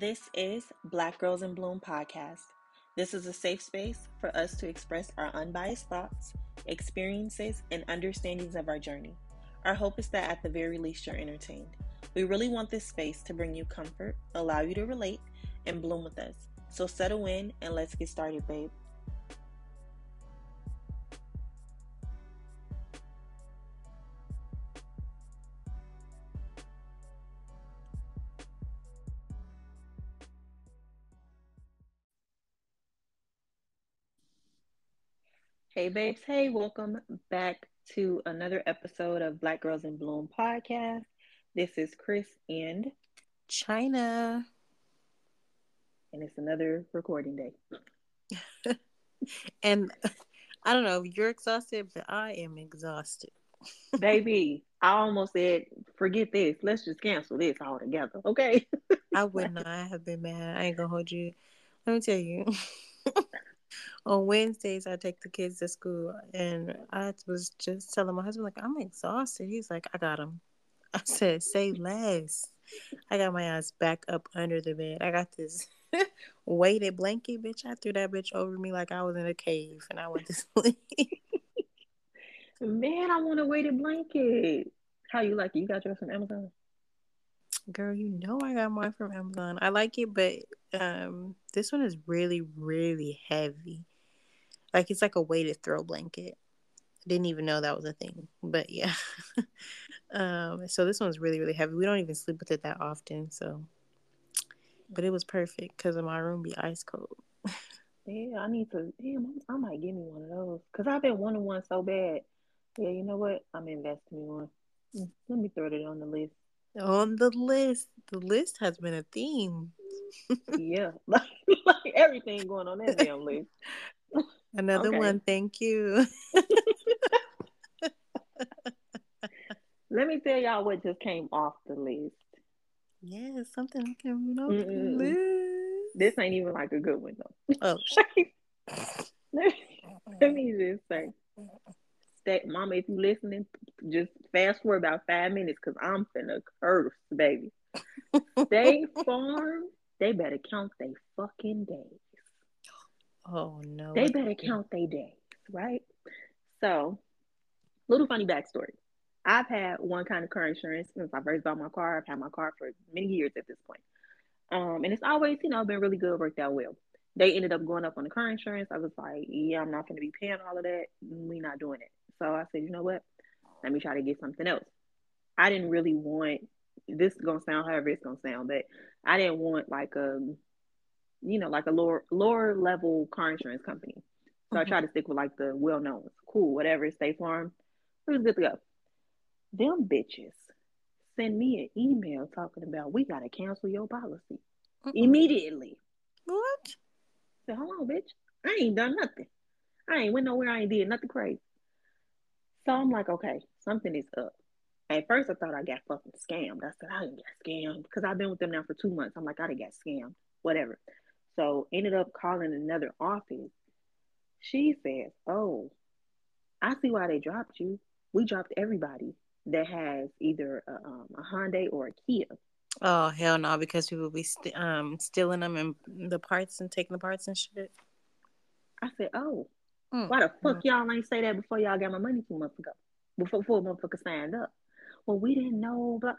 This is Black Girls in Bloom podcast. This is a safe space for us to express our unbiased thoughts, experiences, and understandings of our journey. Our hope is that at the very least you're entertained. We really want this space to bring you comfort, allow you to relate, and bloom with us. So settle in and let's get started, babe. Hey, babes. Hey, welcome back to another episode of Black Girls in Bloom podcast. This is Chris and China. And it's another recording day. and I don't know, if you're exhausted, but I am exhausted. Baby, I almost said, forget this. Let's just cancel this altogether. Okay. I would not have been mad. I ain't gonna hold you. Let me tell you. On Wednesdays I take the kids to school, and I was just telling my husband like I'm exhausted. He's like, I got him. I said, say less. I got my ass back up under the bed. I got this weighted blanket, bitch. I threw that bitch over me like I was in a cave, and I went to sleep. Man, I want a weighted blanket. How you like it? You got yours from Amazon? Girl, you know I got mine from Amazon. I like it, but um, this one is really, really heavy. Like it's like a weighted throw blanket. I didn't even know that was a thing, but yeah. um, so this one's really really heavy. We don't even sleep with it that often, so. But it was perfect because my room be ice cold. yeah, I need to. Damn, I might give me one of those because I've been wanting one so bad. Yeah, you know what? I'm investing in one. Mm, let me throw it on the list. On the list, the list has been a theme. yeah, like, like everything going on that damn list. Another okay. one, thank you. Let me tell y'all what just came off the list. Yeah, something came off Mm-mm. the list. This ain't even like a good one though. Oh, let, me, let me just say, Mama, if you listening, just fast forward about five minutes because I'm finna curse, baby. State Farm, they better count they fucking days. Oh no. They better count their days, right? So, little funny backstory. I've had one kind of car insurance since I first bought my car. I've had my car for many years at this point. Um, and it's always, you know, been really good, worked out well. They ended up going up on the car insurance. I was like, yeah, I'm not going to be paying all of that. We're not doing it. So I said, you know what? Let me try to get something else. I didn't really want this is gonna sound however it's gonna sound, but I didn't want like a um, you know, like a lower lower level car insurance company. So mm-hmm. I tried to stick with like the well known, cool, whatever, State Farm. It was good to go. Them bitches send me an email talking about we gotta cancel your policy mm immediately. What? So hold on, bitch. I ain't done nothing. I ain't went nowhere. I ain't did nothing crazy. So I'm like, okay, something is up. At first, I thought I got fucking scammed. I said I didn't get scammed because I've been with them now for two months. I'm like, I didn't get scammed. Whatever. So ended up calling another office. She says, "Oh, I see why they dropped you. We dropped everybody that has either a, um, a Hyundai or a Kia." Oh hell no! Because people be st- um stealing them and the parts and taking the parts and shit. I said, "Oh, mm. why the fuck mm. y'all ain't say that before y'all got my money two months ago? Before four motherfuckers signed up." Well, we didn't know, but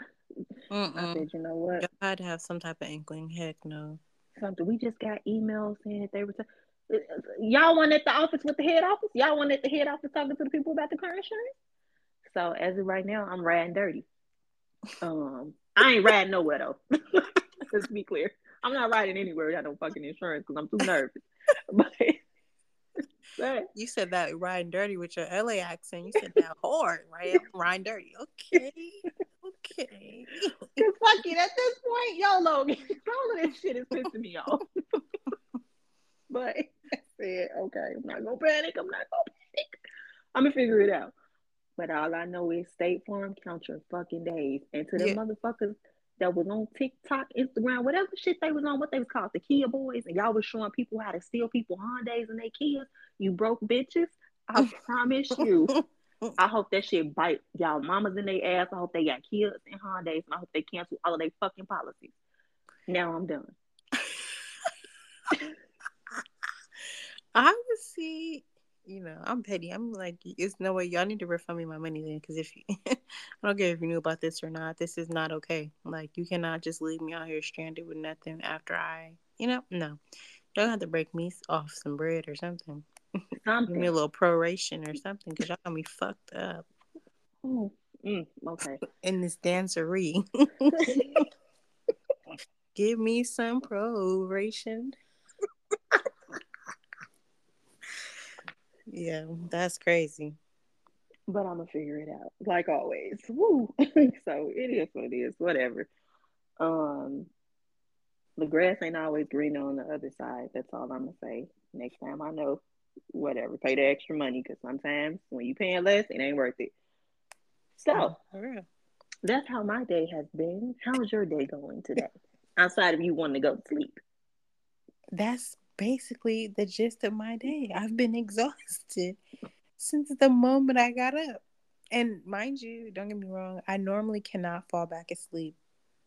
I said, "You know what? I had to have some type of inkling. Heck no." something. We just got emails saying that they were. T- y'all want at the office with the head office. Y'all want at the head office talking to the people about the car insurance. So as of right now, I'm riding dirty. Um, I ain't riding nowhere though. Let's be clear. I'm not riding anywhere without no fucking insurance because I'm too nervous. but, but you said that riding dirty with your LA accent. You said that hard, right? Riding dirty. Okay. Okay. Cause fuck it, at this point, know all of this shit is pissing me off. but I said, okay, I'm not gonna panic. I'm not gonna panic. I'm gonna figure it out. But all I know is State Farm count your fucking days. And to the yeah. motherfuckers that was on TikTok, Instagram, whatever shit they was on, what they was called, the Kia boys, and y'all was showing people how to steal people Hondas and they Kias, you broke bitches. I promise you, I hope that shit bite y'all mamas in their ass. I hope they got kids and Hondas, and I hope they cancel all of their fucking policies. Now I'm done. I would see, you know, I'm petty. I'm like, it's no way y'all need to refund me my money then, because if you, I don't care if you knew about this or not, this is not okay. Like, you cannot just leave me out here stranded with nothing after I, you know, no, y'all have to break me off some bread or something. something. Give me a little proration or something, because y'all got me fucked up. Oh, mm, okay. In this dancery. Give me some proration. yeah, that's crazy. But I'm gonna figure it out, like always. Woo! so it is what it is. Whatever. Um, the grass ain't always greener on the other side. That's all I'm gonna say. Next time I know, whatever, pay the extra money because sometimes when you paying less, it ain't worth it. So, oh, that's how my day has been. How's your day going today? outside of you wanting to go to sleep. That's basically the gist of my day. I've been exhausted since the moment I got up. And mind you, don't get me wrong, I normally cannot fall back asleep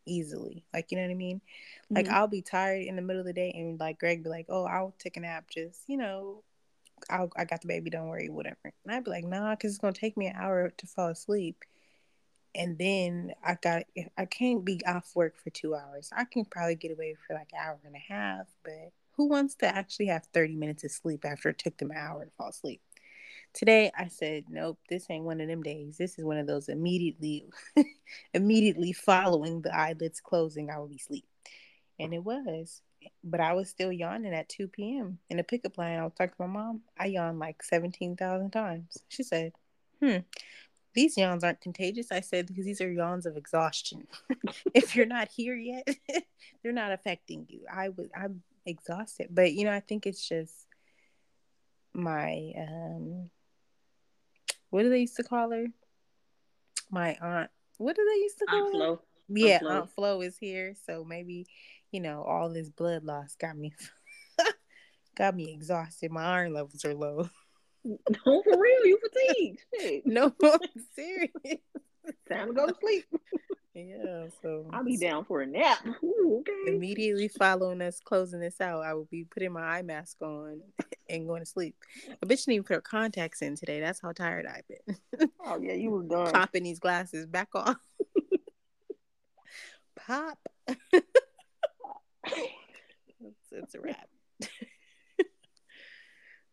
easily. Like, you know what I mean? Like, mm-hmm. I'll be tired in the middle of the day, and like Greg be like, "Oh, I'll take a nap. Just you know, I'll, I got the baby. Don't worry, whatever." And I'd be like, "Nah, because it's gonna take me an hour to fall asleep." and then I got I can't be off work for two hours. I can probably get away for like an hour and a half, but who wants to actually have 30 minutes of sleep after it took them an hour to fall asleep? Today I said, nope, this ain't one of them days. This is one of those immediately immediately following the eyelids closing, I will be asleep. And it was. But I was still yawning at 2 p.m. in the pickup line. I was talking to my mom. I yawned like 17,000 times. She said, hmm, these yawns aren't contagious. I said because these are yawns of exhaustion. if you're not here yet, they're not affecting you. I was I'm exhausted, but you know I think it's just my um what do they used to call her? My aunt. What do they used to call aunt her? Flo. Yeah, aunt Flo. Aunt Flo is here, so maybe you know all this blood loss got me got me exhausted. My iron levels are low. No, for real, you fatigued. No, I'm serious. Time to go to sleep. Yeah, so I'll be down for a nap. Ooh, okay. Immediately following us closing this out, I will be putting my eye mask on and going to sleep. A bitch didn't even put her contacts in today. That's how tired I've been. oh yeah, you were done. Popping these glasses back off. Pop. it's, it's a wrap.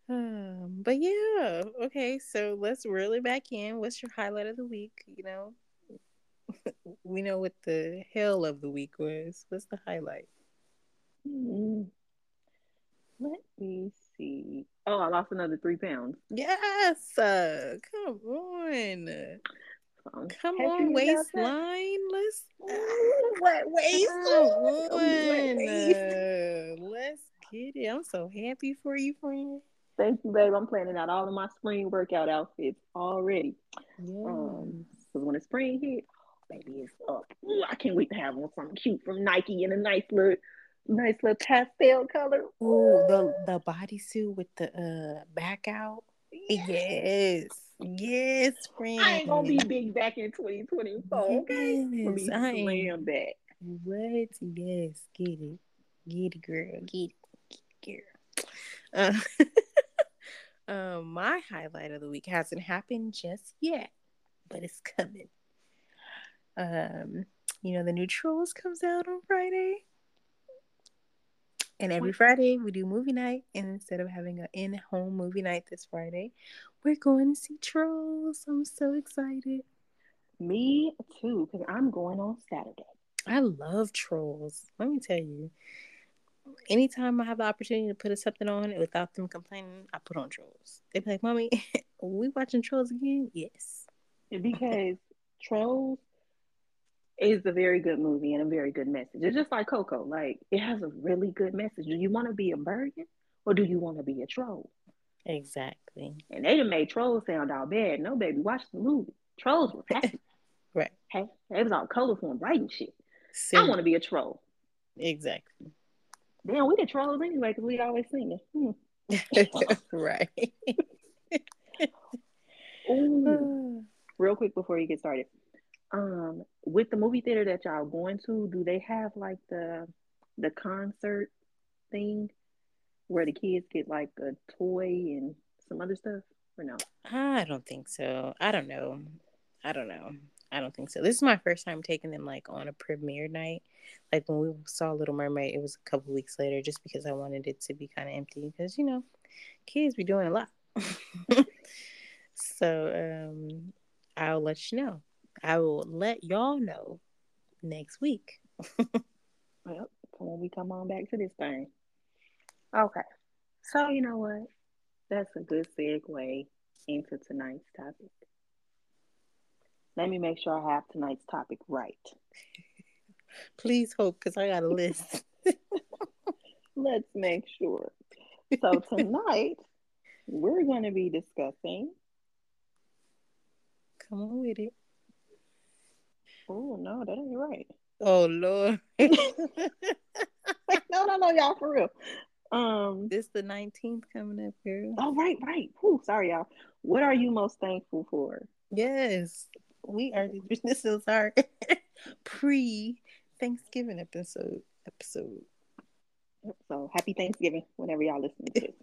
Um, but yeah, okay. So let's reel it back in. What's your highlight of the week? You know, we know what the hell of the week was. What's the highlight? Hmm. Let me see. Oh, I lost another three pounds. Yes. Uh, come on. I'm come on, waistline. Let's what waist? Come on. Uh, let's get it. I'm so happy for you, friend. Thank you, babe. I'm planning out all of my spring workout outfits already. Yeah. Um, because when the spring hit, baby, it's up. Ooh, I can't wait to have on something cute from Nike in a nice little, nice little pastel color. Ooh, the the bodysuit with the uh back out. Yes. Yes, friend. I ain't gonna be big back in 2024. Yes, okay. I am back. What? Yes, get it. Get it, girl. Get it. Get it, girl. Uh, Um, my highlight of the week hasn't happened just yet, but it's coming. Um, you know, the new Trolls comes out on Friday. And every Friday we do movie night. And instead of having an in home movie night this Friday, we're going to see Trolls. I'm so excited. Me too, because I'm going on Saturday. I love Trolls. Let me tell you anytime I have the opportunity to put something on without them complaining, I put on Trolls. They be like, "Mommy, we watching Trolls again?" Yes, because Trolls is a very good movie and a very good message. It's just like Coco. Like it has a really good message. Do you want to be a Bergen or do you want to be a troll? Exactly. And they done made Trolls sound all bad. No, baby, watch the movie. Trolls was happy. right. Hey, it was all colorful and bright and shit. I want to be a troll. Exactly. Damn, we the trolls anyway because we always singing. Hmm. right. Ooh. Real quick before you get started, um, with the movie theater that y'all going to, do they have like the the concert thing where the kids get like a toy and some other stuff, or no? I don't think so. I don't know. I don't know. I don't think so. This is my first time taking them like on a premiere night. Like when we saw Little Mermaid, it was a couple weeks later, just because I wanted it to be kind of empty. Because you know, kids be doing a lot. so um, I'll let you know. I will let y'all know next week. well, when we come on back to this thing. Okay. So you know what? That's a good segue into tonight's topic. Let me make sure I have tonight's topic right. Please hope, because I got a list. Let's make sure. So tonight we're going to be discussing. Come on with it. Oh no, that ain't right. Oh Lord. no, no, no, y'all for real. Um, this the nineteenth coming up, girl. Oh right, right. Whew, sorry, y'all. What are you most thankful for? Yes, we are. This is our pre Thanksgiving episode. Episode. So happy Thanksgiving whenever y'all listening to this.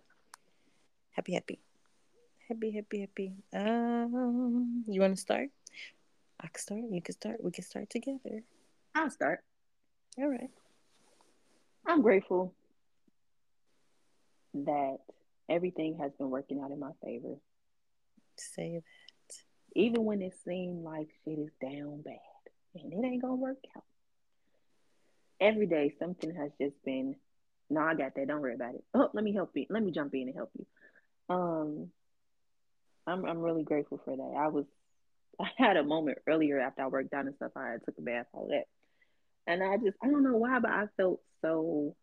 happy, happy, happy, happy, happy. Um, you want to start? I can start. You can start. We can start together. I'll start. All right. I'm grateful that everything has been working out in my favor. Say that. Even when it seemed like shit is down bad and it ain't gonna work out. Every day something has just been, no, I got that. Don't worry about it. Oh, let me help you. Let me jump in and help you. Um, I'm I'm really grateful for that. I was I had a moment earlier after I worked out and stuff. I took a bath, all that, and I just I don't know why, but I felt so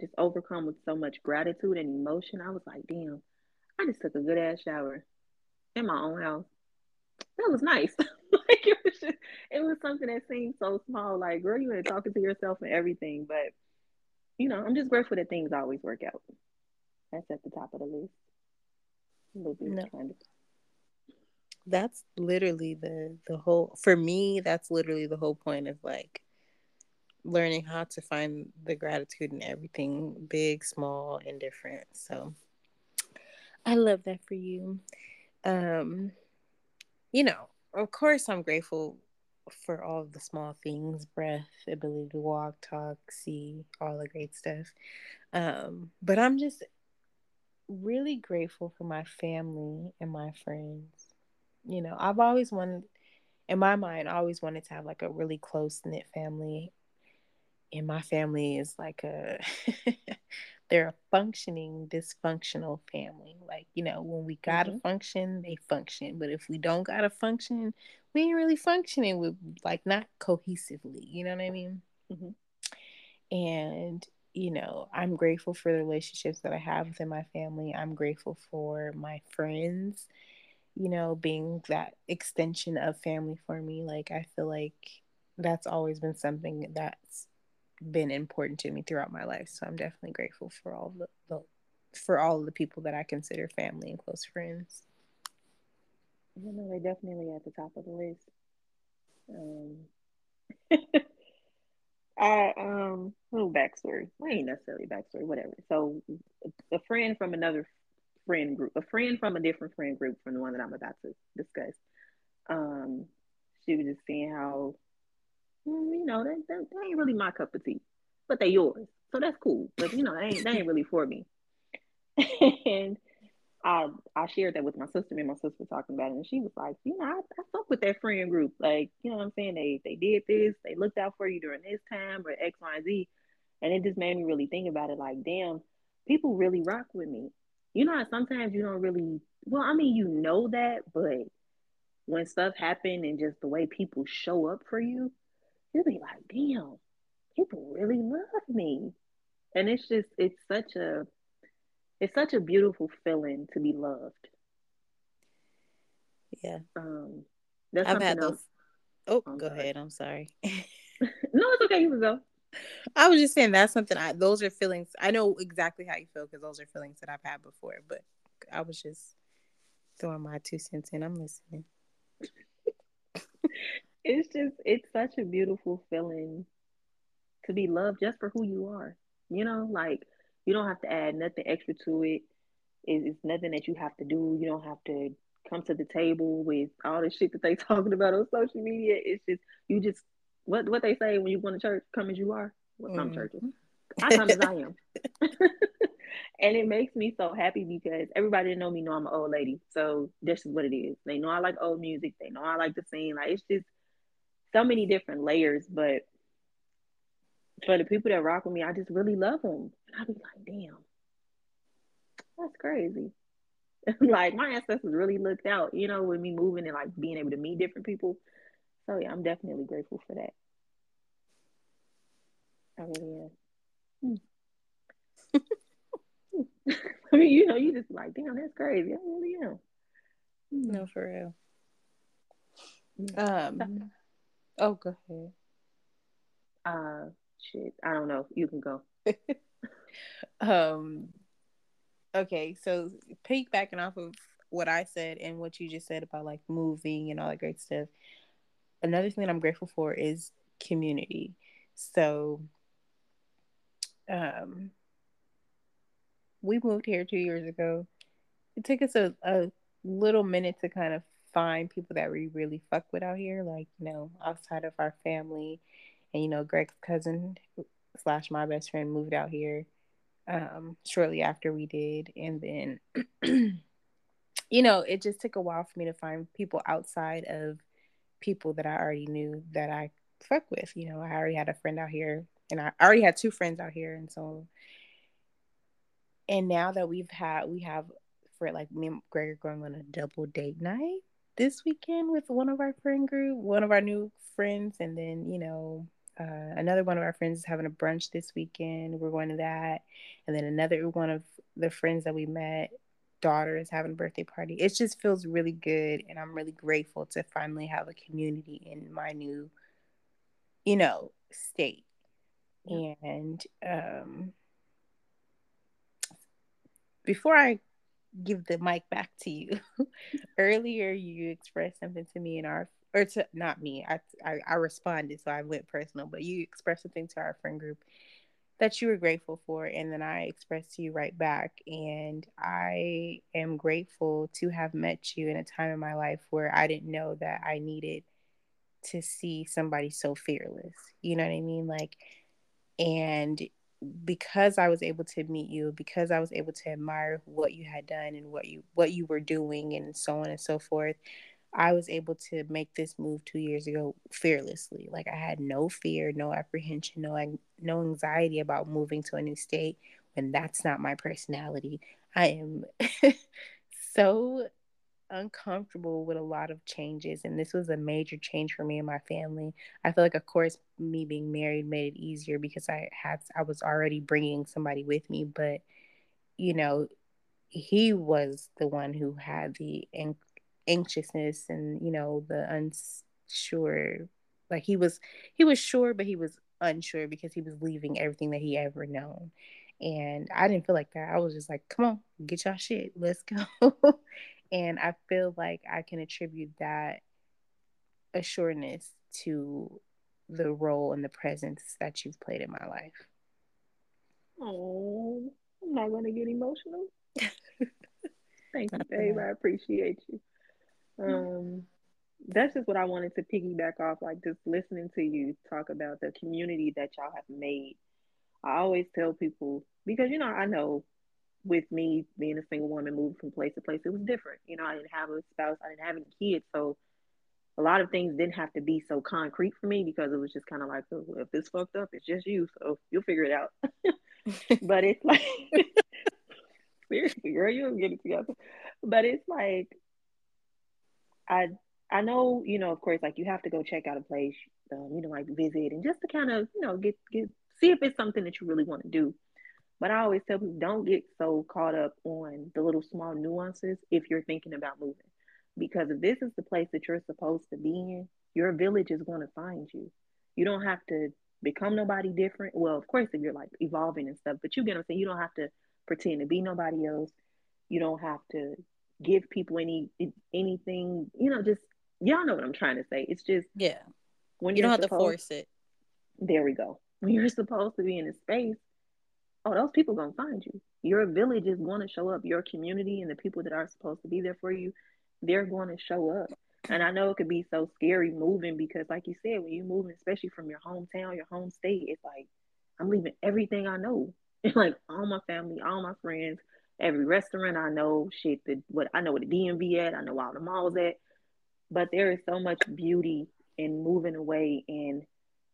just overcome with so much gratitude and emotion. I was like, damn, I just took a good ass shower in my own house. That was nice. like it was just, it was something that seemed so small. Like, girl, you were talking to yourself and everything. But you know, I'm just grateful that things always work out. That's at the top of the list. A little bit no. kind of. That's literally the the whole for me. That's literally the whole point of like learning how to find the gratitude in everything, big, small, and different. So I love that for you. Um, you know, of course, I'm grateful for all the small things breath, ability to walk, talk, see, all the great stuff. Um, but I'm just really grateful for my family and my friends. You know, I've always wanted, in my mind, I always wanted to have like a really close knit family. And my family is like a they're a functioning dysfunctional family. Like you know when we gotta mm-hmm. function they function. But if we don't gotta function we ain't really functioning with like not cohesively. You know what i mean? Mm-hmm. and you know i'm grateful for the relationships that i have within my family. I'm grateful for my friends you know being that extension of family for me like i feel like that's always been something that's been important to me throughout my life. So I'm definitely grateful for all the, the for all the people that I consider family and close friends. You know, they're definitely at the top of the list. Um, I um little backstory. Well, ain't necessarily backstory, whatever. So a friend from another friend group, a friend from a different friend group from the one that I'm about to discuss. Um, she was just saying how mm, you know, they, they, they, ain't really my cup of tea, but they yours. So that's cool. But you know, they ain't, they ain't really for me. and I I shared that with my sister, and my sister was talking about it, and she was like, you know, I, I fuck with that friend group. Like, you know what I'm saying? They they did this, they looked out for you during this time or X, Y, and Z. And it just made me really think about it like, damn, people really rock with me. You know sometimes you don't really well, I mean, you know that, but when stuff happen and just the way people show up for you, you'll be like, damn, people really love me. And it's just, it's such a, it's such a beautiful feeling to be loved. Yeah. Um, that's I've had those. Oh, I'm go ahead. I'm sorry. no, it's okay. You can go. I was just saying that's something I those are feelings I know exactly how you feel because those are feelings that I've had before, but I was just throwing my two cents in. I'm listening it's just it's such a beautiful feeling to be loved just for who you are. You know, like You don't have to add nothing extra to it. It's, it's nothing that you have to do. You don't have to come to the table with all the shit that they talking about on social media. It's just you just what what they say when you go to church, come as you are. Well, some mm-hmm. churches. I come as I am. and it makes me so happy because everybody that know me know I'm an old lady. So this is what it is. They know I like old music. They know I like to sing. Like it's just so many different layers. But for the people that rock with me, I just really love them. And I be like, damn, that's crazy. like my ancestors really looked out, you know, with me moving and like being able to meet different people. So yeah, I'm definitely grateful for that. I really am. Hmm. I mean, you know, you just like, damn, that's crazy. I really am. Hmm. No, for real. Hmm. Um. Oh, go ahead. Uh, shit. I don't know. You can go. um. Okay, so piggybacking off of what I said and what you just said about like moving and all that great stuff. Another thing that I'm grateful for is community. So, um, we moved here two years ago. It took us a, a little minute to kind of find people that we really fuck with out here, like, you know, outside of our family. And, you know, Greg's cousin slash my best friend moved out here um, shortly after we did. And then, you know, it just took a while for me to find people outside of people that I already knew that I fuck with. You know, I already had a friend out here and I already had two friends out here. And so and now that we've had we have for like me and Greg are going on a double date night this weekend with one of our friend group, one of our new friends, and then you know uh, another one of our friends is having a brunch this weekend. We're going to that, and then another one of the friends that we met daughter is having a birthday party. It just feels really good, and I'm really grateful to finally have a community in my new, you know, state. And um, before I give the mic back to you, earlier you expressed something to me in our or to not me. I, I I responded, so I went personal. But you expressed something to our friend group that you were grateful for, and then I expressed to you right back. And I am grateful to have met you in a time in my life where I didn't know that I needed to see somebody so fearless. You know what I mean? Like, and because I was able to meet you, because I was able to admire what you had done and what you what you were doing and so on and so forth, I was able to make this move 2 years ago fearlessly. Like I had no fear, no apprehension, no no anxiety about moving to a new state when that's not my personality. I am so uncomfortable with a lot of changes and this was a major change for me and my family i feel like of course me being married made it easier because i had i was already bringing somebody with me but you know he was the one who had the anxiousness and you know the unsure like he was he was sure but he was unsure because he was leaving everything that he ever known and i didn't feel like that i was just like come on get y'all shit let's go And I feel like I can attribute that assuredness to the role and the presence that you've played in my life. Oh, I'm not going to get emotional. Thank you, babe. I appreciate you. Um, that's just what I wanted to piggyback off, like just listening to you talk about the community that y'all have made. I always tell people because you know I know with me being a single woman moving from place to place, it was different. You know, I didn't have a spouse, I didn't have any kids, so a lot of things didn't have to be so concrete for me because it was just kind of like, oh, if this fucked up, it's just you, so you'll figure it out. but it's like, seriously, girl, you'll get it together. But it's like, I I know, you know, of course, like you have to go check out a place, um, you know, like visit and just to kind of, you know, get get see if it's something that you really want to do. But I always tell people don't get so caught up on the little small nuances if you're thinking about moving. Because if this is the place that you're supposed to be in, your village is going to find you. You don't have to become nobody different. Well, of course, if you're like evolving and stuff, but you get what I'm saying. You don't have to pretend to be nobody else. You don't have to give people any anything. You know, just y'all know what I'm trying to say. It's just yeah. When you don't have supposed, to force it. There we go. When you're supposed to be in a space, oh, those people gonna find you. Your village is going to show up. Your community and the people that are supposed to be there for you, they're going to show up. And I know it could be so scary moving because, like you said, when you move, especially from your hometown, your home state, it's like I'm leaving everything I know, like all my family, all my friends, every restaurant I know, shit. The what I know where the DMV at, I know all the malls at. But there is so much beauty in moving away and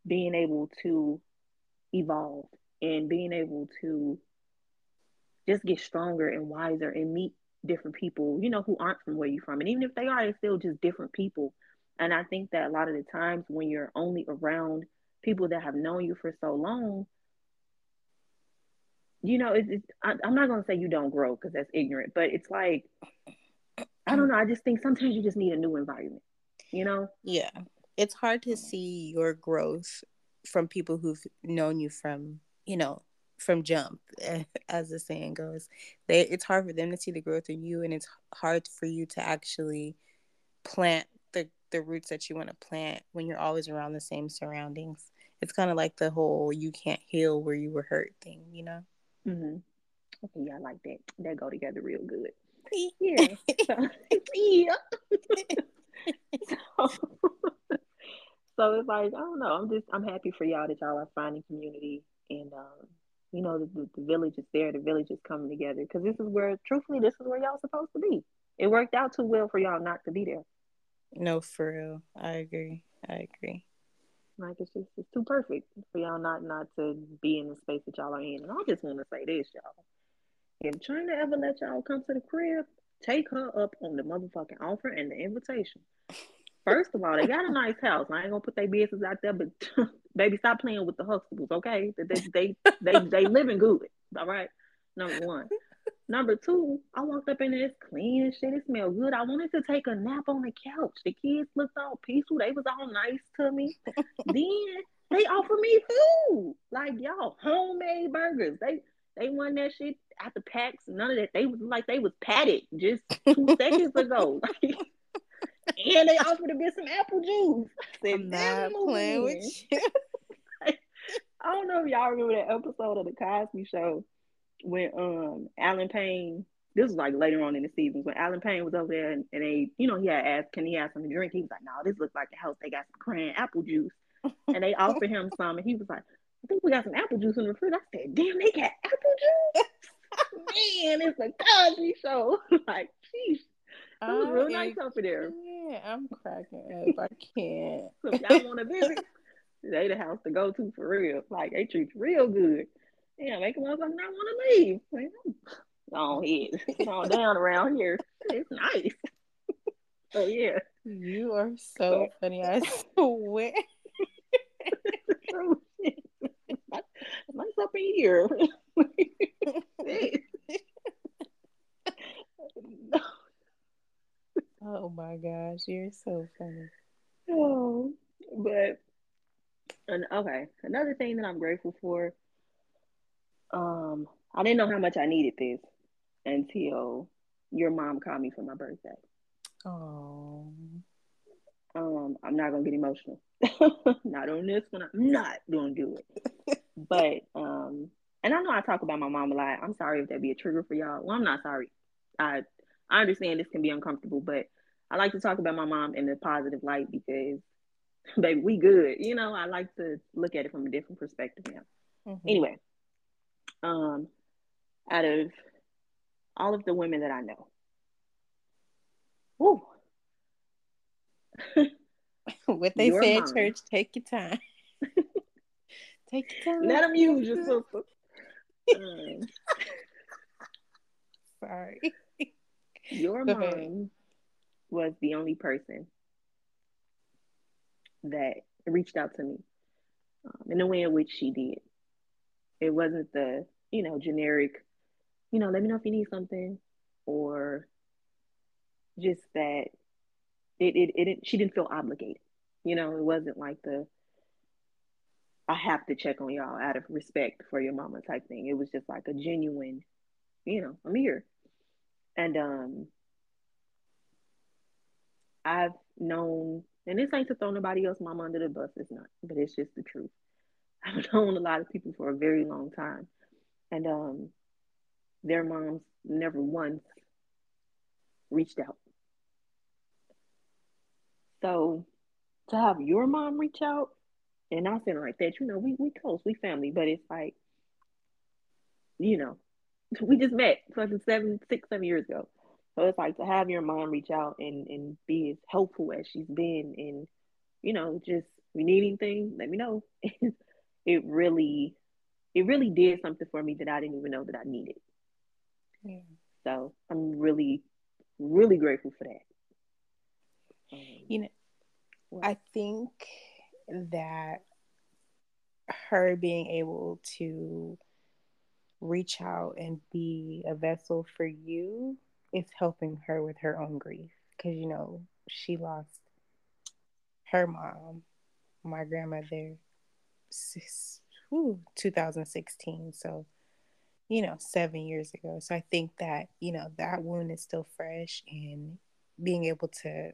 being able to evolve and being able to just get stronger and wiser and meet different people, you know, who aren't from where you're from. And even if they are, it's still just different people. And I think that a lot of the times when you're only around people that have known you for so long, you know, it's, it's I, am not going to say you don't grow because that's ignorant, but it's like, I don't know. I just think sometimes you just need a new environment, you know? Yeah. It's hard to see your growth from people who've known you from, you know, from jump, eh, as the saying goes. They, it's hard for them to see the growth in you, and it's hard for you to actually plant the, the roots that you want to plant when you're always around the same surroundings. It's kind of like the whole you can't heal where you were hurt thing, you know? Mm-hmm. Okay, yeah, I like that. That go together real good. Yeah. So, yeah. so, so it's like, I don't know. I'm just I'm happy for y'all that y'all are finding community and um you know the, the, the village is there the village is coming together because this is where truthfully this is where y'all supposed to be it worked out too well for y'all not to be there no for real i agree i agree like it's just it's too perfect for y'all not not to be in the space that y'all are in and i just want to say this y'all if China ever let y'all come to the crib take her up on the motherfucking offer and the invitation First of all, they got a nice house. I ain't gonna put their business out there, but baby, stop playing with the Huxtables, okay? They they they they living good. All right. Number one. Number two, I walked up in there, it's clean and shit. It smelled good. I wanted to take a nap on the couch. The kids looked all peaceful. They was all nice to me. then they offered me food. Like y'all, homemade burgers. They they won that shit at the packs. None of that. They was like they was patted just two seconds ago and they offered to get some apple juice. I said, I'm not playing with you. I don't know if y'all remember that episode of the Cosby Show when um Alan Payne. This was like later on in the season when Alan Payne was over there and, and they, you know, he had asked, "Can he have something to drink?" He was like, "No, this looks like a house. They got some cran apple juice." and they offered him some, and he was like, "I think we got some apple juice in the fridge." I said, "Damn, they got apple juice." Man, it's a Cosby Show. like, jeez. It was real nice over there. Yeah, I'm cracking up. I can't. So if y'all want to visit, they the house to go to for real. Like they treat you real good. Yeah, make a motherfucker not want to leave. Like, go ahead, on down around here. It's nice. so yeah. You are so funny. I swear. nice up in here. Oh my gosh, you're so funny. Oh, but and okay, another thing that I'm grateful for. Um, I didn't know how much I needed this until your mom called me for my birthday. Oh. Um, I'm not gonna get emotional. not on this one. I'm not gonna do it. but um, and I know I talk about my mom a lot. I'm sorry if that be a trigger for y'all. Well, I'm not sorry. I I understand this can be uncomfortable, but I like to talk about my mom in a positive light because, baby, we good. You know, I like to look at it from a different perspective now. Mm-hmm. Anyway, um, out of all of the women that I know, whoo, what they your said, mom, church, take your time. take your time. Let them use your sister. Um, Sorry. Your mom was the only person that reached out to me um, in the way in which she did. It wasn't the, you know, generic, you know, let me know if you need something, or just that it, it, it, she didn't feel obligated. You know, it wasn't like the, I have to check on y'all out of respect for your mama type thing. It was just like a genuine, you know, I'm here. And um I've known, and this ain't to throw nobody else mama under the bus, it's not, but it's just the truth. I've known a lot of people for a very long time. and um, their moms never once reached out. So to have your mom reach out, and not saying like that, you know, we we close, we family, but it's like, you know, we just met fucking seven, six, seven years ago. So it's like to have your mom reach out and and be as helpful as she's been, and you know, just you need anything, let me know. it really, it really did something for me that I didn't even know that I needed. Yeah. So I'm really, really grateful for that. Um, you know, I think that her being able to reach out and be a vessel for you is helping her with her own grief because you know she lost her mom my grandmother six, whew, 2016 so you know seven years ago so i think that you know that wound is still fresh and being able to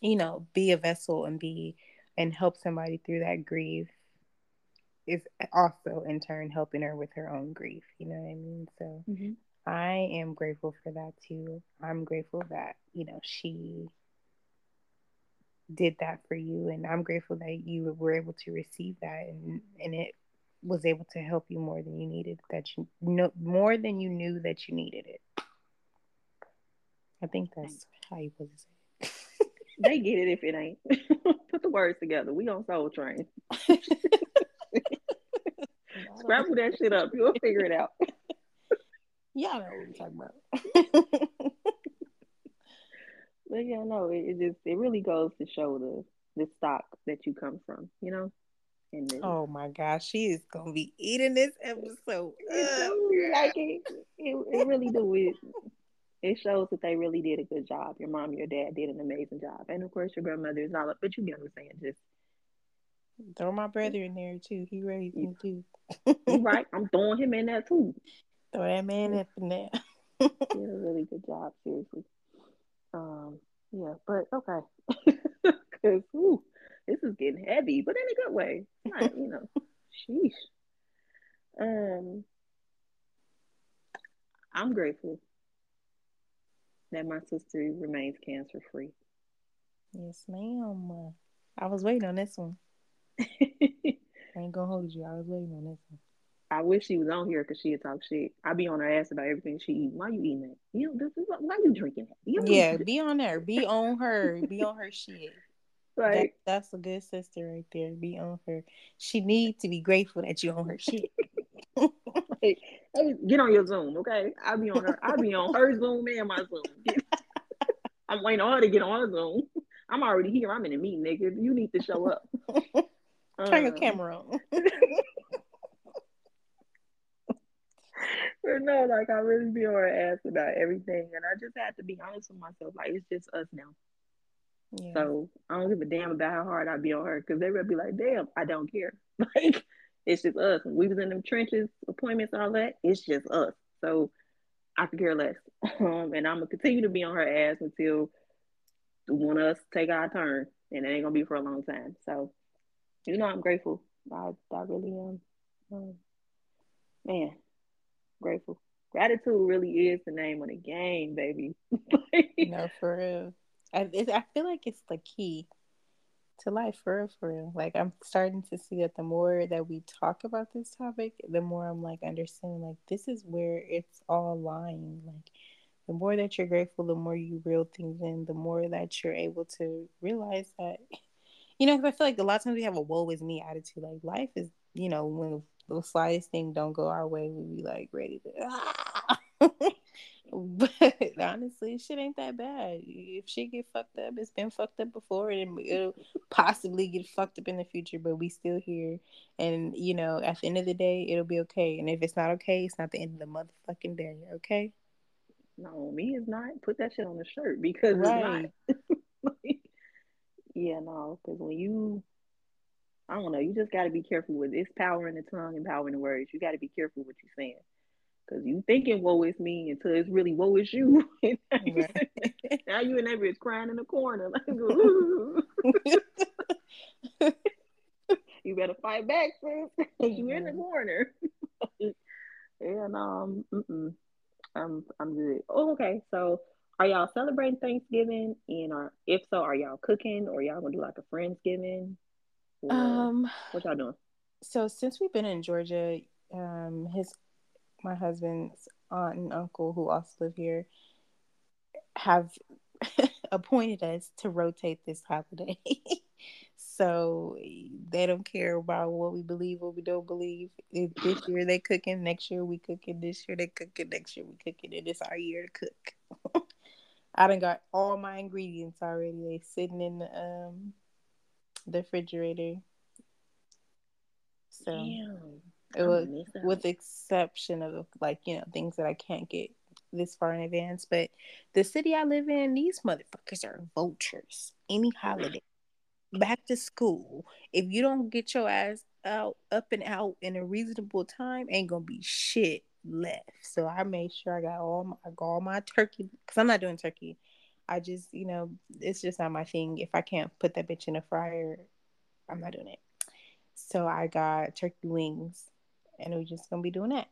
you know be a vessel and be and help somebody through that grief is also in turn helping her with her own grief. You know what I mean? So mm-hmm. I am grateful for that too. I'm grateful that, you know, she did that for you and I'm grateful that you were able to receive that and and it was able to help you more than you needed that you know more than you knew that you needed it. I think that's how you put it. they get it if it ain't. Put the words together. We on Soul Train. Scrabble that shit up. You'll figure it out. Y'all know what talking about. But yeah, no, it, it, just it really goes to show the the stock that you come from, you know. Then, oh my gosh, she is gonna be eating this episode. like it, it, it really do it. It shows that they really did a good job. Your mom, your dad did an amazing job, and of course your grandmother is all up. But you get what I'm saying? Just throw my brother in there too. He raised me too right. I'm throwing him in there too. Throw that man up in there. He did a really good job, seriously. Um, yeah, but okay. Cause ooh, this is getting heavy, but in a good way. Like, you know, sheesh. Um I'm grateful that my sister remains cancer free. Yes, ma'am. I was waiting on this one. I ain't gonna hold you. I was waiting on this one. I wish she was on here because she'd talk shit. I be on her ass about everything she eat. Why you eating that? You this is why you drinking that? You yeah, be on there. Be on her. be on her shit. Right. That, that's a good sister right there. Be on her. She needs to be grateful that you on her shit. hey, hey, get on your Zoom, okay? I'll be on her. I'll be on her Zoom and my Zoom. I'm waiting on her to get on her Zoom. I'm already here. I'm in a meeting, nigga. You need to show up. Turn your um, camera on. But no, like I really be on her ass about everything, and I just had to be honest with myself. Like it's just us now. Yeah. So I don't give a damn about how hard I be on her because they would be like, "Damn, I don't care." Like it's just us. we was in them trenches, appointments, all that. It's just us. So I could care less. Um, and I'm gonna continue to be on her ass until one of us take our turn, and it ain't gonna be for a long time. So you know, I'm grateful. I, I really am. Um, man, grateful. Gratitude really is the name of the game, baby. no, for real. I, it, I feel like it's the key to life, for real, for real. Like I'm starting to see that the more that we talk about this topic, the more I'm like understanding. Like this is where it's all lying. Like the more that you're grateful, the more you reel things in, the more that you're able to realize that you know, because I feel like a lot of times we have a woe is me attitude. Like life is, you know, when the slightest thing don't go our way, we be like ready to. Ah! but honestly, shit ain't that bad. If shit get fucked up, it's been fucked up before, and it'll possibly get fucked up in the future. But we still here, and you know, at the end of the day, it'll be okay. And if it's not okay, it's not the end of the motherfucking day. Okay. No, me is not. Put that shit on the shirt because right. it's not. Yeah, no, because when you, I don't know, you just got to be careful with this power in the tongue and power in the words. You got to be careful what you're saying. Because you thinking woe is me until it's really woe is you. now you and that bitch crying in the corner. Like, you better fight back, sis. you in the corner. And um, mm-mm, I'm I'm good. Oh, okay. So, are y'all celebrating Thanksgiving? And are if so, are y'all cooking or y'all gonna do like a friendsgiving? Um, what y'all doing? so since we've been in Georgia, um, his my husband's aunt and uncle who also live here have appointed us to rotate this holiday. so they don't care about what we believe, what we don't believe. If this year they cooking, next year we cooking, this year they cooking, next year we cooking, and it's our year to cook. I done got all my ingredients already. They sitting in the um the refrigerator. So Damn, it was gonna miss out. with the exception of like, you know, things that I can't get this far in advance. But the city I live in, these motherfuckers are vultures. Any holiday. Back to school. If you don't get your ass out up and out in a reasonable time, ain't gonna be shit left. So I made sure I got all my I got all my turkey because I'm not doing turkey. I just, you know, it's just not my thing. If I can't put that bitch in a fryer, I'm not doing it. So I got turkey wings, and we're just gonna be doing that.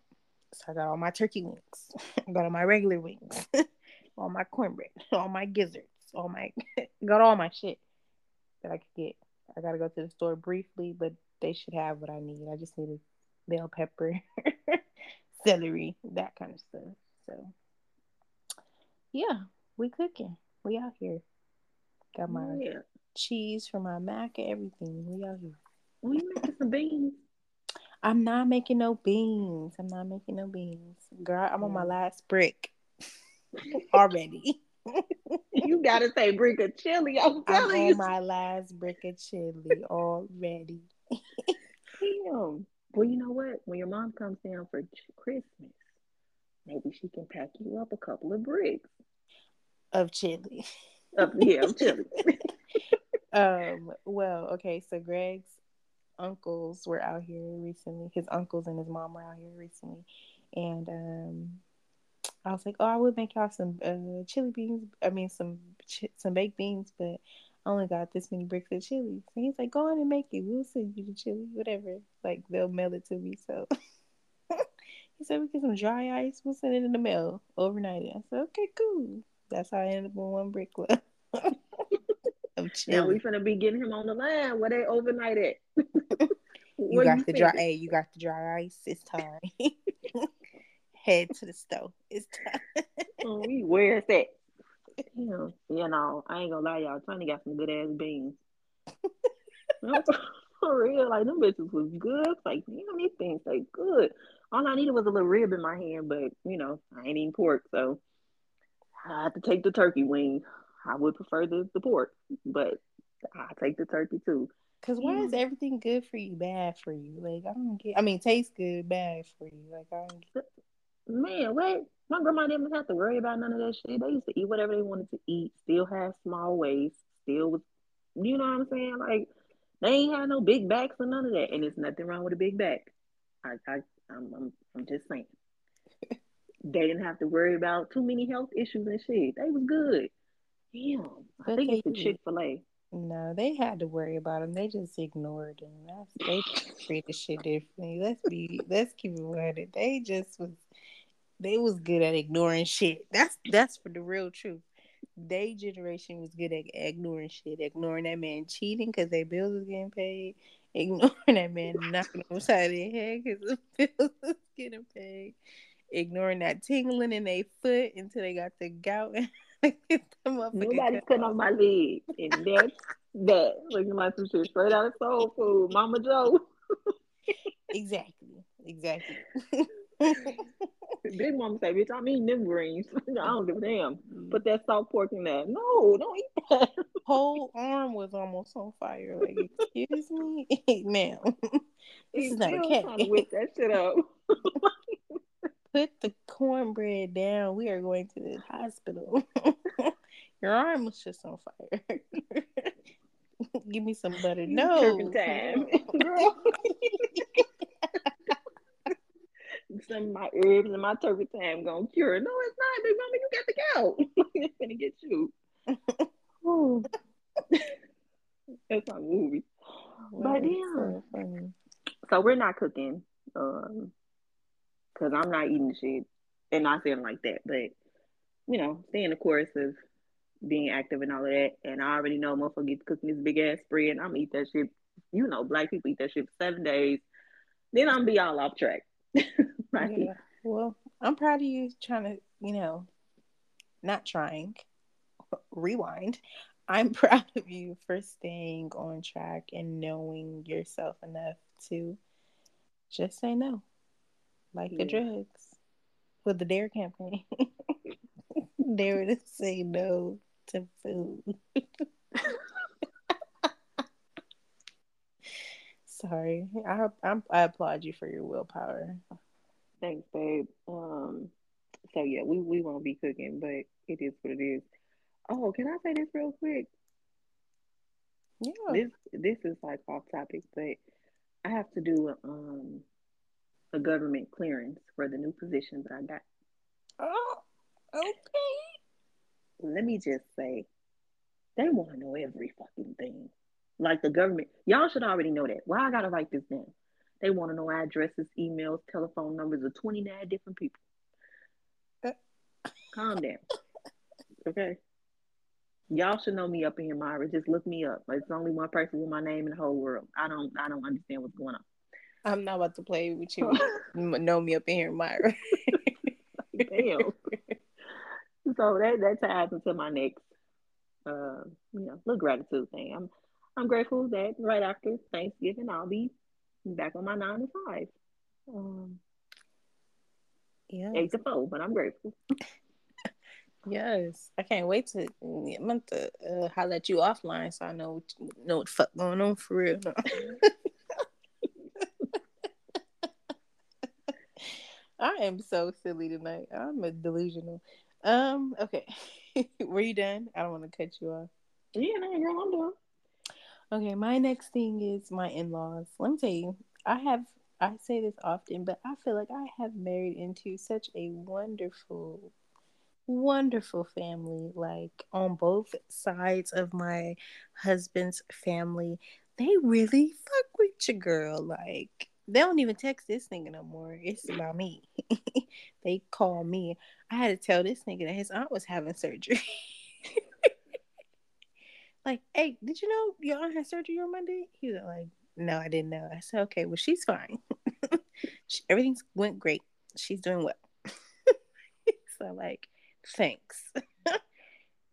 So I got all my turkey wings, got all my regular wings, all my cornbread, all my gizzards, all my got all my shit that I could get. I gotta go to the store briefly, but they should have what I need. I just needed bell pepper, celery, that kind of stuff. So yeah, we cooking. We out here. Got my Yeah, cheese for my mac and everything. We out here. we making some beans. I'm not making no beans. I'm not making no beans. Girl, I'm on my last brick already. You gotta say bring a chili. I'm telling I'm on you. my last brick of chili already. Damn. Well, you know what? When your mom comes down for Christmas, maybe she can pack you up a couple of bricks. Of chili. Up yeah, of chili. Um, well, okay, so Greg's uncles were out here recently. His uncles and his mom were out here recently. And um I was like, "Oh, I would make y'all some uh, chili beans. I mean, some ch- some baked beans, but I only got this many bricks of chili." So he's like, "Go on and make it. We'll send you the chili, whatever. Like they'll mail it to me." So he said, "We get some dry ice. We'll send it in the mail overnight." I said, "Okay, cool." That's how I ended up with one brick of now we finna be getting him on the line. Where they overnight at? You got the dry. Hey, you got the dry ice. It's time. Head to the stove. It's time. Oh, we- where is that? Damn. You know, I ain't gonna lie, y'all. Tiny got some good ass beans. For real, like them bitches was good. Like, damn, these things taste good. All I needed was a little rib in my hand, but you know, I ain't eating pork, so I had to take the turkey wing. I would prefer the, the pork, but I take the turkey too. Cause why is mm. everything good for you bad for you? Like I don't get. I mean, tastes good, bad for you. Like I don't get. man, what? My grandma didn't have to worry about none of that shit. They used to eat whatever they wanted to eat, still have small waists, still was, you know what I'm saying? Like, they ain't had no big backs or none of that. And there's nothing wrong with a big back. I, I, I'm, I'm, I'm just saying. They didn't have to worry about too many health issues and shit. They was good. Damn, I think they it's the Chick Fil A. no, they had to worry about them. They just ignored them. That's they treated shit differently. Let's be. Let's keep it one. They just was. They was good at ignoring shit. That's that's for the real truth. They generation was good at ignoring shit, ignoring that man cheating because their bills was getting paid, ignoring that man knocking them upside their head because the bills was getting paid, ignoring that tingling in their foot until they got the gout and get the motherfucker Nobody's cut cutting off. off my leg, and that's that. Looking like some shit straight out of Soul Food, Mama Joe. Exactly, exactly. Big Mama say, "Bitch, I'm eating them greens. I don't give a damn. Mm-hmm. Put that salt pork in there. No, don't eat that. Whole arm was almost on fire. Like, excuse me, ma'am, this He's is not still trying to okay. whip that shit up. Put the cornbread down. We are going to the hospital. Your arm was just on fire. Give me some butter. No, girl. Some of my herbs and my turpentine gonna cure. No, it's not, Big Mama. You got the gout. it's gonna get you. That's my movie. But yeah. so. So we're not cooking. Um, because I'm not eating shit and not saying like that, but you know, staying the course of being active and all of that. And I already know motherfucker gets cooking this big ass spread. I'm gonna eat that shit. You know, black people eat that shit seven days. Then I'm be all off track. right. Yeah. Well, I'm proud of you trying to, you know, not trying. Rewind. I'm proud of you for staying on track and knowing yourself enough to just say no. Like yeah. the drugs with the Dare campaign. Dare to say no to food. Sorry, I, I I applaud you for your willpower. Thanks, babe. Um, so yeah, we we won't be cooking, but it is what it is. Oh, can I say this real quick? Yeah. This this is like off topic, but I have to do um a government clearance for the new position that I got. Oh, okay. Let me just say, they want to know every fucking thing. Like the government, y'all should already know that. Why I gotta write this down? They want to know addresses, emails, telephone numbers of 29 different people. Uh. Calm down. Okay. Y'all should know me up in here, Myra. Just look me up. It's only one person with my name in the whole world. I don't I don't understand what's going on. I'm not about to play with you. know me up in here, Myra. Damn. so that that ties into my next uh you know little gratitude thing. I'm I'm grateful that right after Thanksgiving I'll be back on my nine to five. Um, yeah, eight to four, but I'm grateful. Yes, I can't wait to. I'm going to uh, holler at you offline so I know what, know what the fuck going on for real. I am so silly tonight. I'm a delusional. Um. Okay, were you done? I don't want to cut you off. Yeah, no, girl, I'm done. Okay, my next thing is my in-laws. Let me tell you, I have. I say this often, but I feel like I have married into such a wonderful wonderful family like on both sides of my husband's family they really fuck with your girl like they don't even text this nigga no more. It's about me. They call me. I had to tell this nigga that his aunt was having surgery. Like hey did you know your aunt had surgery on monday? He was like no i didn't know. I said okay well she's fine. She, everything's went great. She's doing well. So like thanks.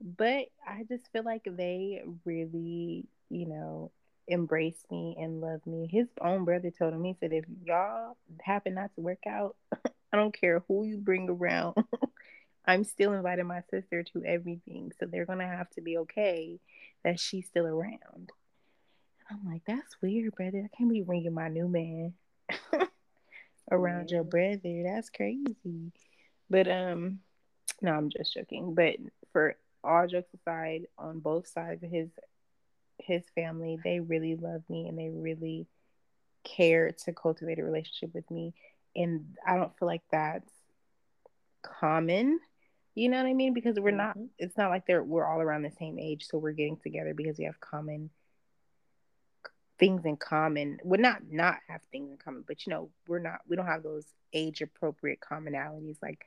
but I just feel like they really, you know, embrace me and love me. His own brother told him, he said, if y'all happen not to work out, I don't care who you bring around. I'm still inviting my sister to everything. So they're going to have to be okay that she's still around. And I'm like, that's weird, brother. I can't be bringing my new man around yeah. your brother. That's crazy. But um, no, I'm just joking. But for all jokes aside, on both sides of his his family, they really love me and they really care to cultivate a relationship with me. And I don't feel like that's common. You know what I mean? Because we're not mm-hmm. it's not like they're we're all around the same age, so we're getting together because we have common things in common. We're not not have things in common, but you know, we're not we don't have those age appropriate commonalities. Like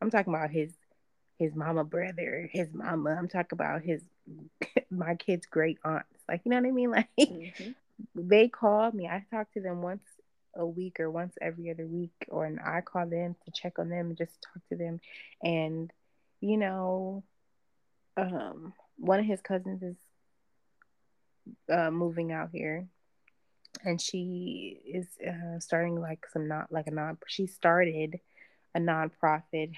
I'm talking about his his mama brother, his mama. I'm talking about his my kids' great aunts. Like you know what I mean? Like mm-hmm. they call me. I talk to them once a week or once every other week, or and I call them to check on them and just talk to them. And you know, um, one of his cousins is uh, moving out here, and she is uh, starting like some not like a non. She started a nonprofit,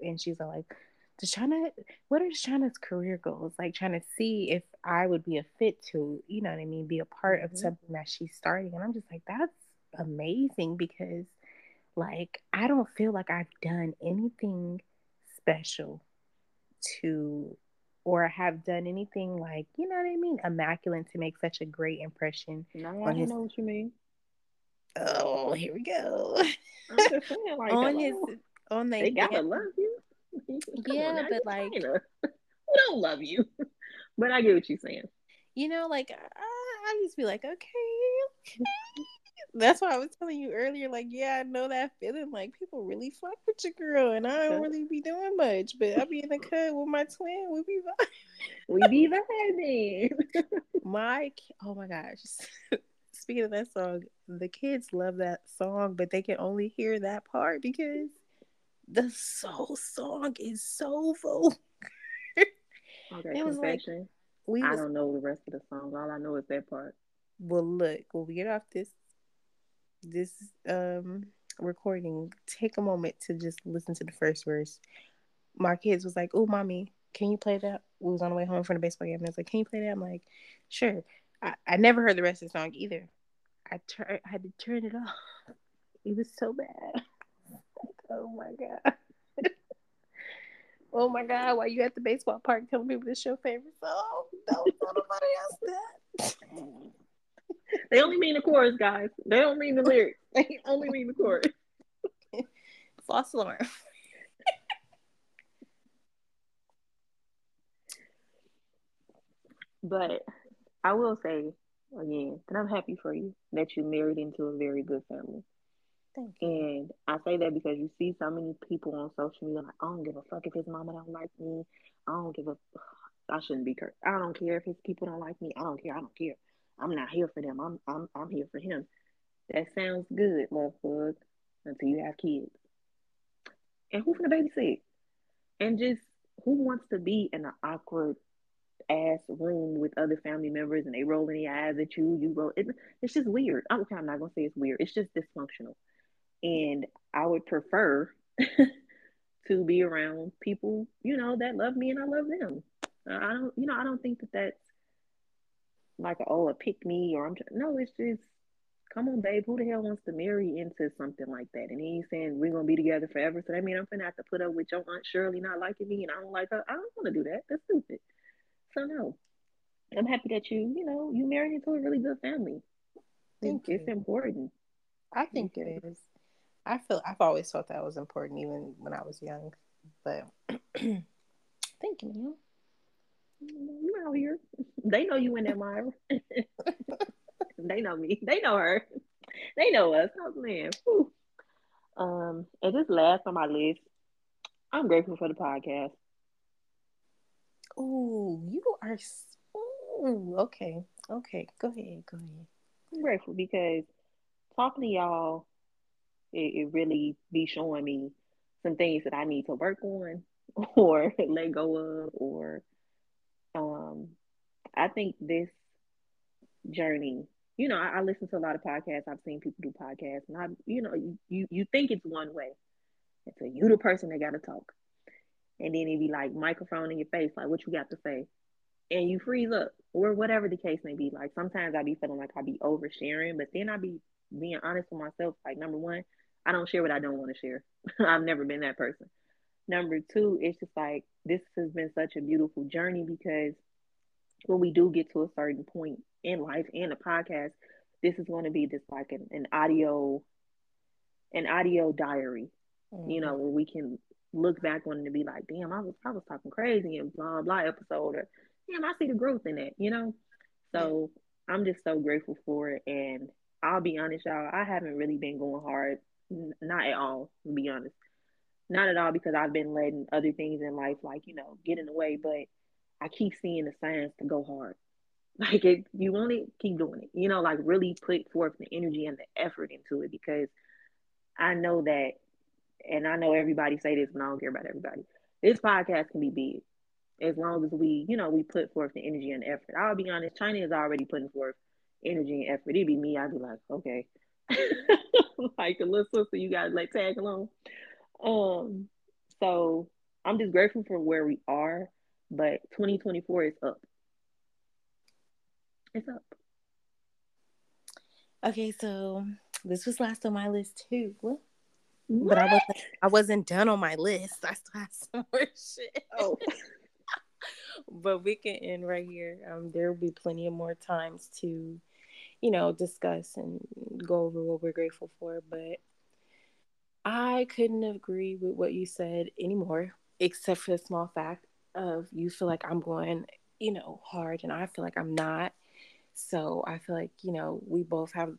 and she's like to China, what are China's career goals? Like trying to see if I would be a fit to, you know what I mean, be a part mm-hmm. of something that she's starting. And I'm just like, that's amazing because like I don't feel like I've done anything special to or have done anything like, you know what I mean, immaculate to make such a great impression. No, I his... know what you mean. Oh, here we go. Saying, like, on his on the, they gotta love you. Yeah, but like, China. we don't love you. but I get what you're saying. You know, like I, I just be like, okay, okay. That's why I was telling you earlier. Like, yeah, I know that feeling. Like, people really fuck with your girl, and I don't really be doing much, but I be in the cut with my twin. We be vibing. We be vibing. my, oh my gosh. Speaking of that song, the kids love that song, but they can only hear that part because the soul song is so vulgar. Okay, it was. Like, we I was, don't know the rest of the song. All I know is that part. Well, look, when we get off this this um recording, take a moment to just listen to the first verse. My kids was like, "Oh, mommy, can you play that?" We was on the way home from the baseball game, and I was like, "Can you play that?" I'm like, "Sure." I, I never heard the rest of the song either. I tur- I had to turn it off. It was so bad. Oh my god. oh my god, why you at the baseball park telling people this your favorite song? Don't tell nobody else that. they only mean the chorus, guys. They don't mean the lyrics. They only mean the chorus. False alarm. but I will say again that I'm happy for you that you married into a very good family. Thank you. And I say that because you see so many people on social media like, I don't give a fuck if his mama don't like me. I don't give a. I shouldn't be cursed. I don't care if his people don't like me. I don't care. I don't care. I'm not here for them. I'm I'm I'm here for him. That sounds good, love until you have kids. And who for the babysit? And just who wants to be in an awkward ass room with other family members and they rolling their eyes at you? You roll. It, it's just weird. Okay, I'm not gonna say it's weird. It's just dysfunctional. And I would prefer to be around people, you know, that love me and I love them. I don't, you know, I don't think that that's like, oh, a pick me or I'm just, no, it's just, come on, babe, who the hell wants to marry into something like that? And he's saying we're gonna be together forever. So that means I'm gonna have to put up with your aunt Shirley not liking me and I don't like her. I don't want to do that. That's stupid. So no, I'm happy that you, you know, you married into a really good family. Thank it's, you. It's important. I think it is. I feel I've always thought that was important, even when I was young. But thank you. You out here. They know you in that Myra. they know me. They know her. They know us. I'm man. Um, and this last on my list, I'm grateful for the podcast. Oh, you are. Ooh, okay. Okay. Go ahead. Go ahead. I'm grateful because talking to y'all it, it really be showing me some things that I need to work on or let go of or um I think this journey, you know, I, I, listen to a lot of podcasts. I've seen people do podcasts, and I, you know, you you think it's one way. It's a you the person that got to talk, and then it be like microphone in your face, like what you got to say, and you freeze up or whatever the case may be. Like sometimes I be feeling like I be oversharing, but then I be being honest with myself. Like number one, I don't share what I don't want to share. I've never been that person. Number two, it's just like this has been such a beautiful journey because when we do get to a certain point in life and a podcast, this is going to be just like an, an audio, an audio diary, mm-hmm. you know, where we can look back on it and be like, damn, I was I was talking crazy and blah blah episode or damn, I see the growth in it, you know? So. I'm just so grateful for it and I'll be honest, y'all, I haven't really been going hard not at all, to be honest. Not at all because I've been letting other things in life, like, you know, get in the way, but I keep seeing the signs to go hard. Like, if you want it, keep doing it. You know, like, really put forth the energy and the effort into it because I know that, and I know everybody say this, and I don't care about everybody. This podcast can be big as long as we, you know, we put forth the energy and effort. I'll be honest, China is already putting forth energy and effort. It'd be me, I'd be like, okay, like a little sister, you gotta like tag along. Um, so I'm just grateful for where we are, but 2024 is up. It's up. Okay, so this was last on my list too. What? But I wasn't I wasn't done on my list. I still have some more shit. Oh. but we can end right here. Um, there will be plenty of more times to you know, discuss and go over what we're grateful for. But I couldn't agree with what you said anymore, except for the small fact of you feel like I'm going, you know, hard and I feel like I'm not. So I feel like, you know, we both have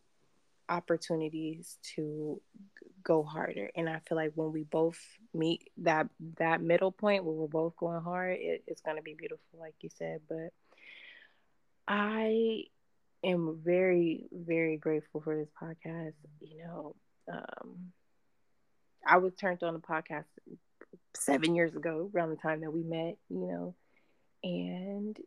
opportunities to go harder and i feel like when we both meet that that middle point where we're both going hard it, it's going to be beautiful like you said but i am very very grateful for this podcast you know um, i was turned on the podcast seven years ago around the time that we met you know and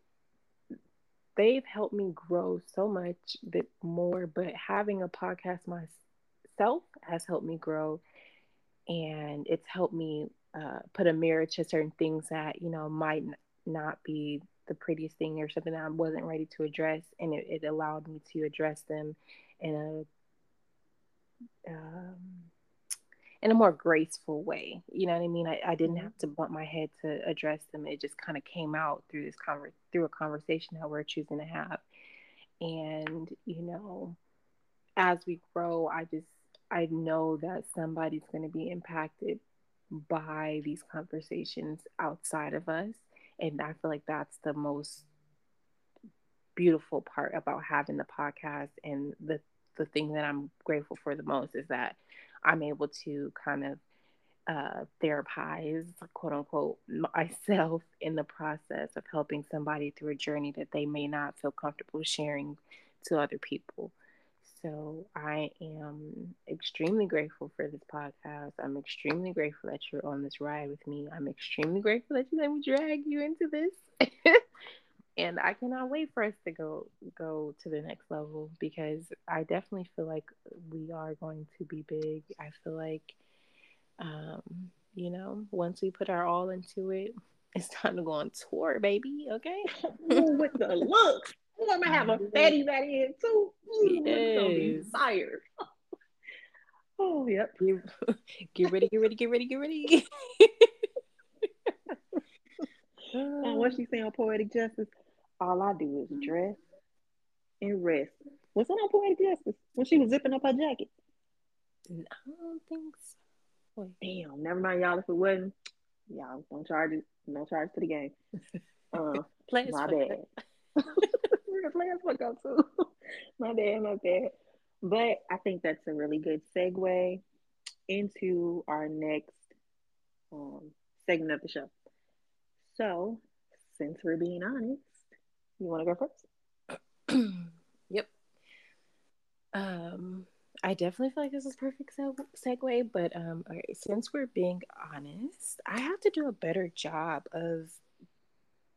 they've helped me grow so much bit more but having a podcast myself has helped me grow and it's helped me uh, put a mirror to certain things that you know might not be the prettiest thing or something that i wasn't ready to address and it, it allowed me to address them in a um, in a more graceful way. You know what I mean? I, I didn't mm-hmm. have to bump my head to address them. It just kind of came out through this conver- through a conversation that we're choosing to have. And, you know, as we grow, I just I know that somebody's going to be impacted by these conversations outside of us. And I feel like that's the most beautiful part about having the podcast and the the thing that I'm grateful for the most is that I'm able to kind of uh, therapize, quote unquote, myself in the process of helping somebody through a journey that they may not feel comfortable sharing to other people. So I am extremely grateful for this podcast. I'm extremely grateful that you're on this ride with me. I'm extremely grateful that you let me drag you into this. and I cannot wait for us to go go to the next level because I definitely feel like we are going to be big. I feel like, um, you know, once we put our all into it, it's time to go on tour, baby. Okay, with the looks, I'm gonna have a fatty fatty in too. Ooh, yes. gonna be fire. oh, yep. Get, get ready, get ready, get ready, get ready. and what she saying on poetic justice? all I do is dress and rest. Was that on Poetic Justice when she was zipping up her jacket? I don't think so. Damn, never mind, y'all. If it wasn't, y'all don't charge it. No charge to the game. Uh, Players my bad. Play as fuck up too. my bad, my bad. But I think that's a really good segue into our next um, segment of the show. So, since we're being honest, you want to go first? yep. Um, I definitely feel like this is perfect segue, but um, okay, since we're being honest, I have to do a better job of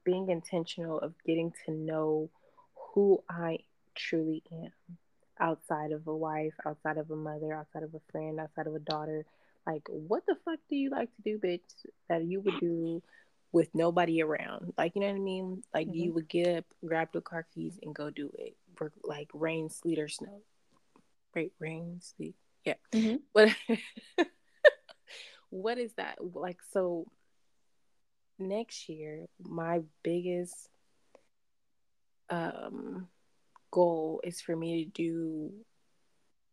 being intentional of getting to know who I truly am outside of a wife, outside of a mother, outside of a friend, outside of a daughter. Like, what the fuck do you like to do, bitch, that you would do with nobody around. Like, you know what I mean? Like, mm-hmm. you would get up, grab the car keys, and go do it. For, like, rain, sleet, or snow. Right? Rain, sleet. Yeah. Mm-hmm. But what is that? Like, so next year, my biggest um goal is for me to do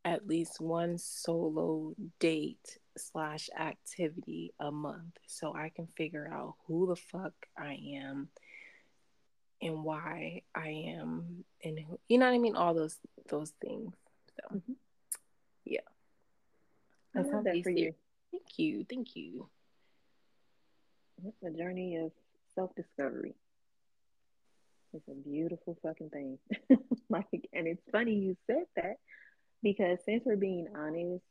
at least one solo date slash activity a month so I can figure out who the fuck I am and why I am and who, you know what I mean? All those those things so. Mm-hmm. yeah. That's not that for you. Thank you. Thank you. It's a journey of self-discovery it's a beautiful fucking thing like and it's funny you said that because since we're being honest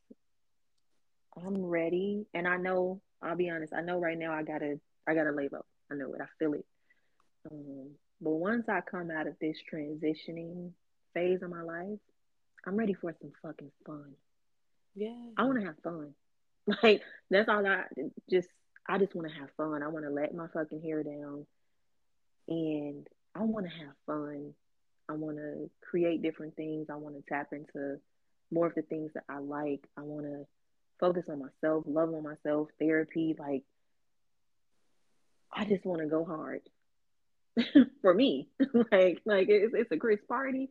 I'm ready, and I know. I'll be honest. I know right now I gotta I gotta lay low. I know it. I feel it. Um, but once I come out of this transitioning phase of my life, I'm ready for some fucking fun. Yeah. I want to have fun. Like that's all I just. I just want to have fun. I want to let my fucking hair down, and I want to have fun. I want to create different things. I want to tap into more of the things that I like. I want to focus on myself, love on myself, therapy. Like, I just want to go hard for me. like, like it's, it's a Chris party.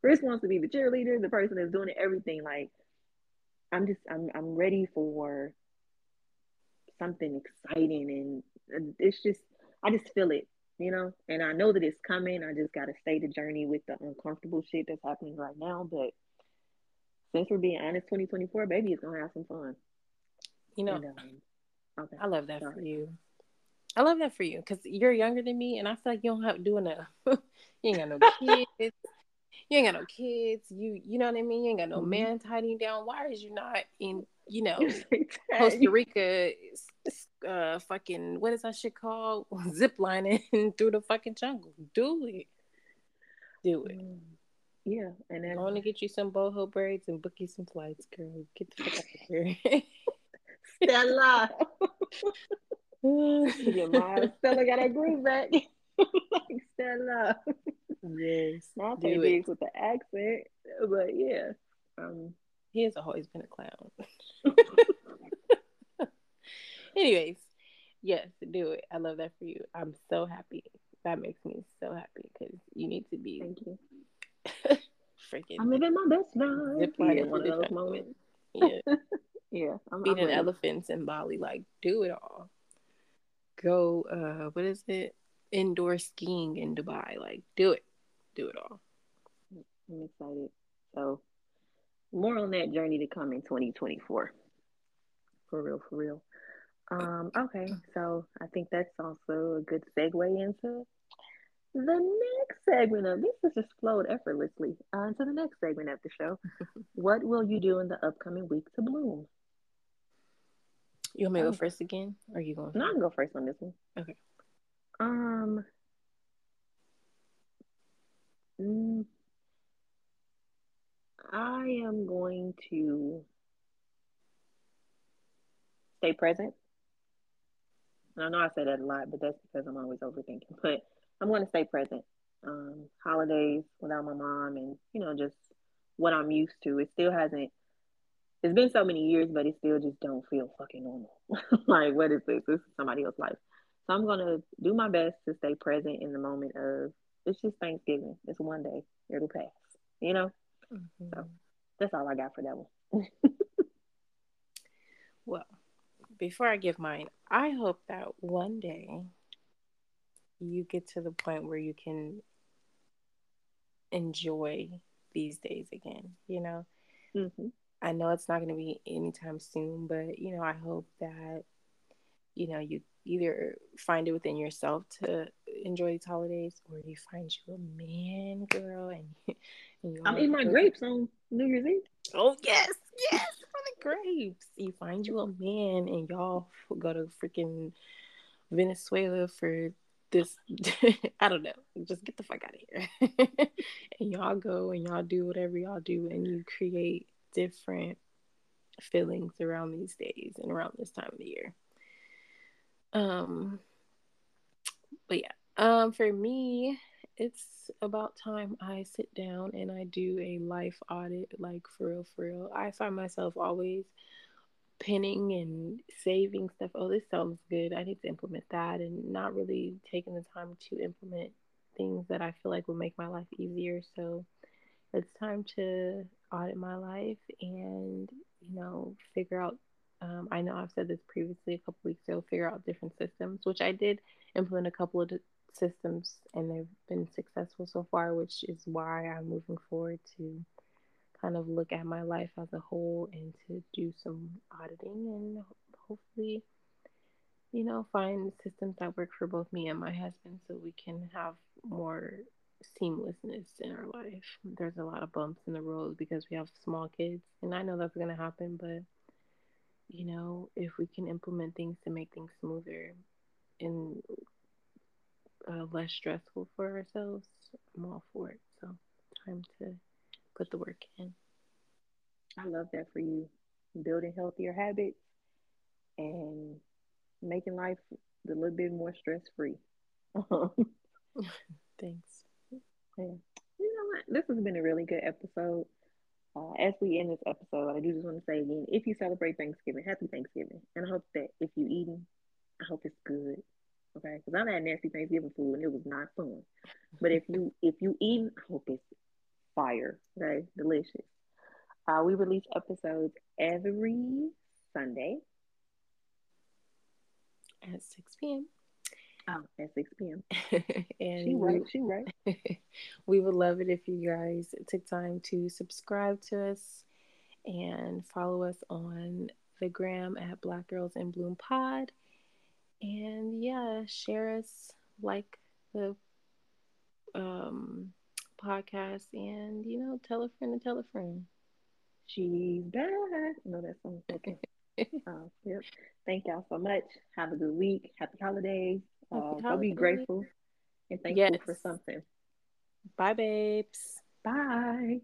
Chris wants to be the cheerleader, the person that's doing everything. Like, I'm just, I'm, I'm ready for something exciting, and it's just, I just feel it, you know. And I know that it's coming. I just gotta stay the journey with the uncomfortable shit that's happening right now, but since we're being honest, 2024, baby is gonna have some fun. You know, And, um, okay. I love that for you. I love that for you because you're younger than me, and I feel like you don't have to do enough. you ain't got no kids. You ain't got no kids. You you know what I mean. You ain't got no Mhm. man tidying down. Why is you not in? You know, Costa. Rica, uh, fucking what is that shit called? Zip lining through the fucking jungle. Do it. Do it. Mm, Yeah, and then I want to get you some boho braids and book you some flights, girl. Get the fuck out of here. Stella. Stella got her groove back. like Stella. Yes. Not do say. Diggs with the accent, but yeah. Um, He has always been a clown. Anyways, yes, do it. I love that for you. I'm so happy. That makes me so happy because you need to be thank you. freaking I'm living my best life. Yeah, one of those moments. yeah, Yeah, I'm, I'm feeding elephants in Bali. Like, do it all. Go. Uh, what is it? Indoor skiing in Dubai. Like, do it. Do it all. I'm excited. So, more on that journey to come in 2024. For real, for real. Um, okay, so I think that's also a good segue into the next segment of this. Has just flowed effortlessly uh, into the next segment of the show. what will you do in the upcoming week to bloom? You want me to go first again? Or are you going? No, I can go first on this one. Okay. Um. Mm, I am going to stay present. And I know I say that a lot, but that's because I'm always overthinking. But I'm going to stay present. Um, holidays without my mom, and you know, just what I'm used to. It still hasn't. It's been so many years, but it still just don't feel fucking normal. like, what is this? This is somebody else's life. So I'm gonna do my best to stay present in the moment of. It's just Thanksgiving. It's one day. It'll pass. You know. Mhm. So. That's all I got for that one. Well, before I give mine, I hope that one day you get to the point where you can enjoy these days again. You know, hmm I know it's not going to be anytime soon, but you know, I hope that you know you either find it within yourself to enjoy these holidays, or you find you a man, girl, and, and you I'm eating my grapes on New Year's Eve. Oh yes, yes, for the grapes. You find you a man, and y'all go to freaking Venezuela for this. I don't know. Just get the fuck out of here. and y'all go and y'all do whatever y'all do, and you create different feelings around these days and around this time of the year. Um, but yeah, um, for me, it's about time I sit down and I do a life audit, like for real, for real. I find myself always pinning and saving stuff. Oh, this sounds good. I need to implement that, and not really taking the time to implement things that I feel like will make my life easier. So it's time to audit my life and you know figure out. Um, I know I've said this previously a couple weeks ago. Figure out different systems, which I did implement a couple of systems and they've been successful so far, which is why I'm moving forward to kind of look at my life as a whole and to do some auditing and hopefully, you know, find systems that work for both me and my husband so we can have more seamlessness in our life. There's a lot of bumps in the road because we have small kids, and I know that's going to happen, but you know, if we can implement things to make things smoother and uh, less stressful for ourselves, I'm all for it. So, time to put the work in. I love that for you. Building healthier habits and making life a little bit more stress free. Thanks. Yeah. You know what? This has been a really good episode. Uh, as we end this episode, I do just want to say again, if you celebrate Thanksgiving, happy Thanksgiving. And I hope that if you eating, I hope it's good. Okay, because I've had nasty Thanksgiving food and it was not fun. But if you if you eat, I hope it's fire. Okay, delicious. Uh, we release episodes every Sunday At 6 p.m. oh, at 6 p.m. and She we- right, she right. we would love it if you guys took time to subscribe to us and follow us on the gram at Black Girls in Bloom Pod. And yeah, share us, like the um, podcast, and you know, tell a friend to tell a friend. She's back. No, that's okay. uh, yep. Thank y'all so much. Have a good week. Happy holidays. Happy uh, holidays. be grateful and thankful yes. for something. Bye, babes. Bye.